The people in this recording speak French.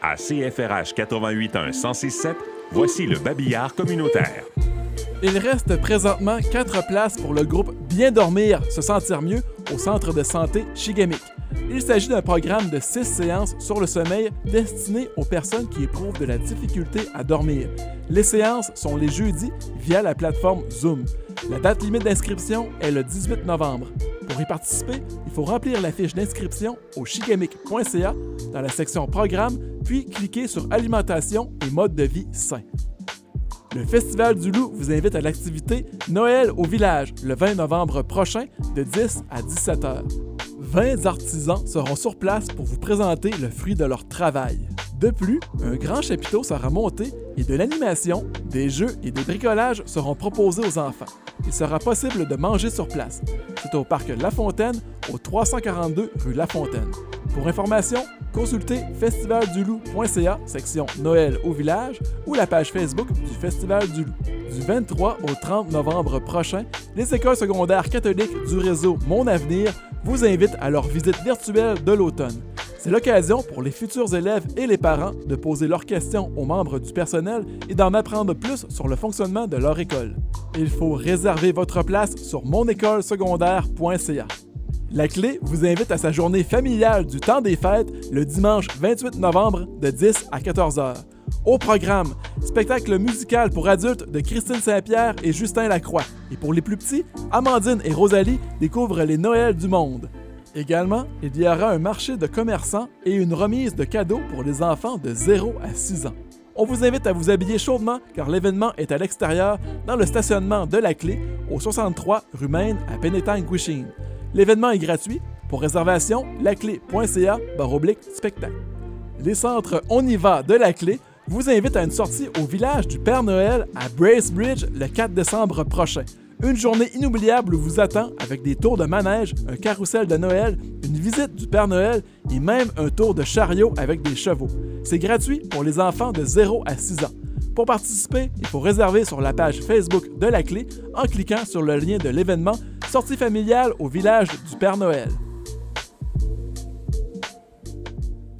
À CFRH 881 1067, voici le babillard communautaire. Il reste présentement quatre places pour le groupe Bien dormir, se sentir mieux au centre de santé Chigamic. Il s'agit d'un programme de six séances sur le sommeil destiné aux personnes qui éprouvent de la difficulté à dormir. Les séances sont les jeudis via la plateforme Zoom. La date limite d'inscription est le 18 novembre. Pour y participer, il faut remplir la fiche d'inscription au chigamic.ca dans la section Programme, puis cliquer sur Alimentation et mode de vie sain. Le Festival du Loup vous invite à l'activité Noël au village le 20 novembre prochain de 10 à 17 heures. 20 artisans seront sur place pour vous présenter le fruit de leur travail. De plus, un grand chapiteau sera monté et de l'animation, des jeux et des bricolages seront proposés aux enfants. Il sera possible de manger sur place. C'est au parc La Fontaine, au 342 rue La Fontaine. Pour information, consultez festivalduloup.ca, section Noël au village, ou la page Facebook du Festival du Loup. Du 23 au 30 novembre prochain, les écoles secondaires catholiques du réseau Mon Avenir vous invitent à leur visite virtuelle de l'automne. C'est l'occasion pour les futurs élèves et les parents de poser leurs questions aux membres du personnel et d'en apprendre plus sur le fonctionnement de leur école. Il faut réserver votre place sur monécolesecondaire.ca. La Clé vous invite à sa journée familiale du temps des fêtes le dimanche 28 novembre de 10 à 14 h. Au programme, spectacle musical pour adultes de Christine Saint-Pierre et Justin Lacroix. Et pour les plus petits, Amandine et Rosalie découvrent les Noëls du monde. Également, il y aura un marché de commerçants et une remise de cadeaux pour les enfants de 0 à 6 ans. On vous invite à vous habiller chaudement car l'événement est à l'extérieur dans le stationnement de la clé au 63 rue Maine à Penetang-Guichine. L'événement est gratuit. Pour réservation, laclé.ca baroblique spectacle. Les centres On y va de la clé vous invitent à une sortie au village du Père Noël à Bracebridge le 4 décembre prochain. Une journée inoubliable vous attend avec des tours de manège, un carrousel de Noël, une visite du Père Noël et même un tour de chariot avec des chevaux. C'est gratuit pour les enfants de 0 à 6 ans. Pour participer, il faut réserver sur la page Facebook de la clé en cliquant sur le lien de l'événement Sortie familiale au village du Père Noël.